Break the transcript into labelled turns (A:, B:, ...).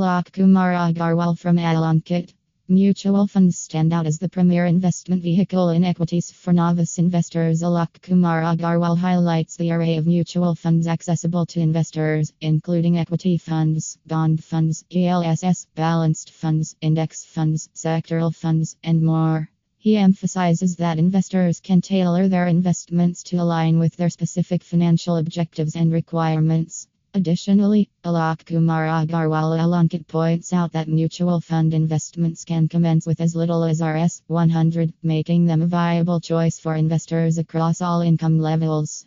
A: Alok Kumar Agarwal from Alankit. Mutual funds stand out as the premier investment vehicle in equities for novice investors. Alok Kumar Agarwal highlights the array of mutual funds accessible to investors, including equity funds, bond funds, ELSS, balanced funds, index funds, sectoral funds, and more. He emphasizes that investors can tailor their investments to align with their specific financial objectives and requirements. Additionally, Alok Kumar Agarwal Alankit points out that mutual fund investments can commence with as little as Rs 100, making them a viable choice for investors across all income levels.